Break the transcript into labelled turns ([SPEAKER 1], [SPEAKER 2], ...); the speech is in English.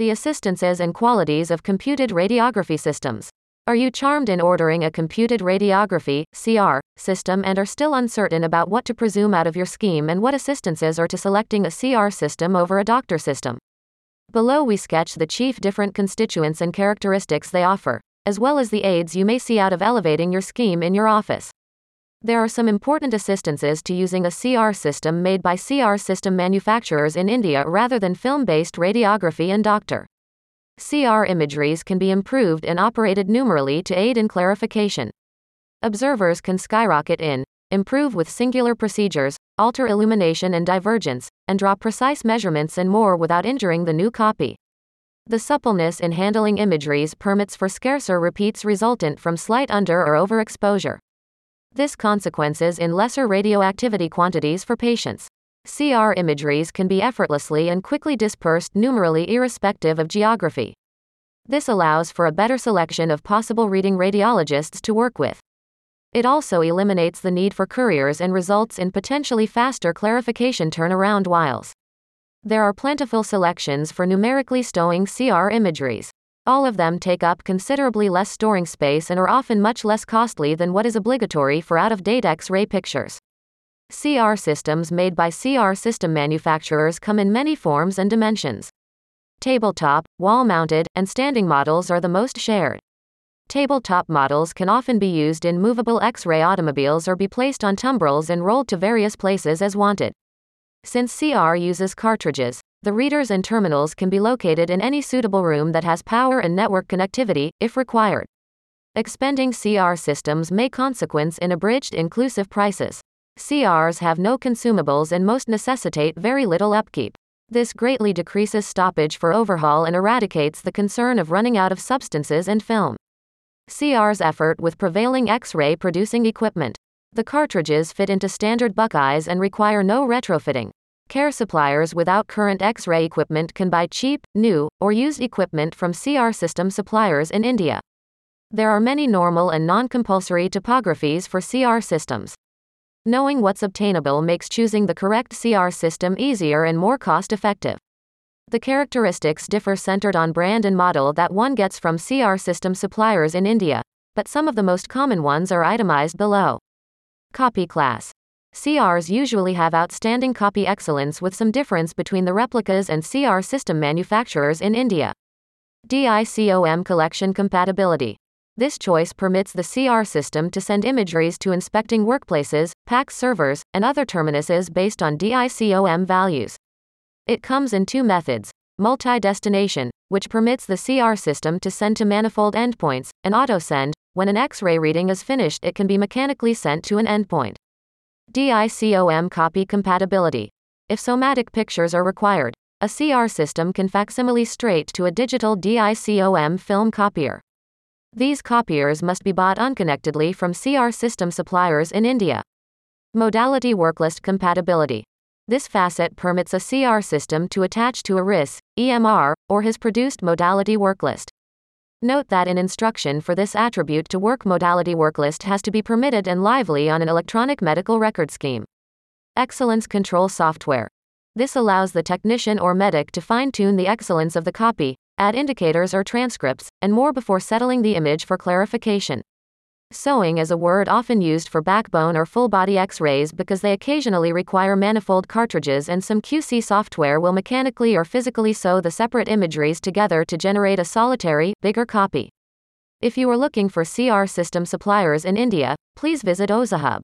[SPEAKER 1] The assistances and qualities of computed radiography systems. Are you charmed in ordering a computed radiography CR system and are still uncertain about what to presume out of your scheme and what assistances are to selecting a CR system over a doctor system? Below we sketch the chief different constituents and characteristics they offer, as well as the aids you may see out of elevating your scheme in your office. There are some important assistances to using a CR system made by CR system manufacturers in India rather than film based radiography and doctor. CR imageries can be improved and operated numerally to aid in clarification. Observers can skyrocket in, improve with singular procedures, alter illumination and divergence, and draw precise measurements and more without injuring the new copy. The suppleness in handling imageries permits for scarcer repeats resultant from slight under or overexposure. This consequences in lesser radioactivity quantities for patients. CR imageries can be effortlessly and quickly dispersed numerally irrespective of geography. This allows for a better selection of possible reading radiologists to work with. It also eliminates the need for couriers and results in potentially faster clarification turnaround whiles. There are plentiful selections for numerically stowing CR imageries. All of them take up considerably less storing space and are often much less costly than what is obligatory for out of date X ray pictures. CR systems made by CR system manufacturers come in many forms and dimensions. Tabletop, wall mounted, and standing models are the most shared. Tabletop models can often be used in movable X ray automobiles or be placed on tumbrils and rolled to various places as wanted. Since CR uses cartridges, the readers and terminals can be located in any suitable room that has power and network connectivity, if required. Expending CR systems may consequence in abridged inclusive prices. CRs have no consumables and most necessitate very little upkeep. This greatly decreases stoppage for overhaul and eradicates the concern of running out of substances and film. CR's effort with prevailing X ray producing equipment. The cartridges fit into standard Buckeyes and require no retrofitting. Care suppliers without current X ray equipment can buy cheap, new, or used equipment from CR system suppliers in India. There are many normal and non compulsory topographies for CR systems. Knowing what's obtainable makes choosing the correct CR system easier and more cost effective. The characteristics differ centered on brand and model that one gets from CR system suppliers in India, but some of the most common ones are itemized below. Copy class. CRs usually have outstanding copy excellence with some difference between the replicas and CR system manufacturers in India. DICOM collection compatibility. This choice permits the CR system to send imageries to inspecting workplaces, PACS servers, and other terminuses based on DICOM values. It comes in two methods multi destination, which permits the CR system to send to manifold endpoints, and auto send. When an X ray reading is finished, it can be mechanically sent to an endpoint. DICOM copy compatibility. If somatic pictures are required, a CR system can facsimile straight to a digital DICOM film copier. These copiers must be bought unconnectedly from CR system suppliers in India. Modality worklist compatibility. This facet permits a CR system to attach to a RIS, EMR, or his produced modality worklist. Note that an instruction for this attribute to work modality worklist has to be permitted and lively on an electronic medical record scheme. Excellence control software. This allows the technician or medic to fine tune the excellence of the copy, add indicators or transcripts, and more before settling the image for clarification. Sewing is a word often used for backbone or full body X rays because they occasionally require manifold cartridges, and some QC software will mechanically or physically sew the separate imageries together to generate a solitary, bigger copy. If you are looking for CR system suppliers in India, please visit OzaHub.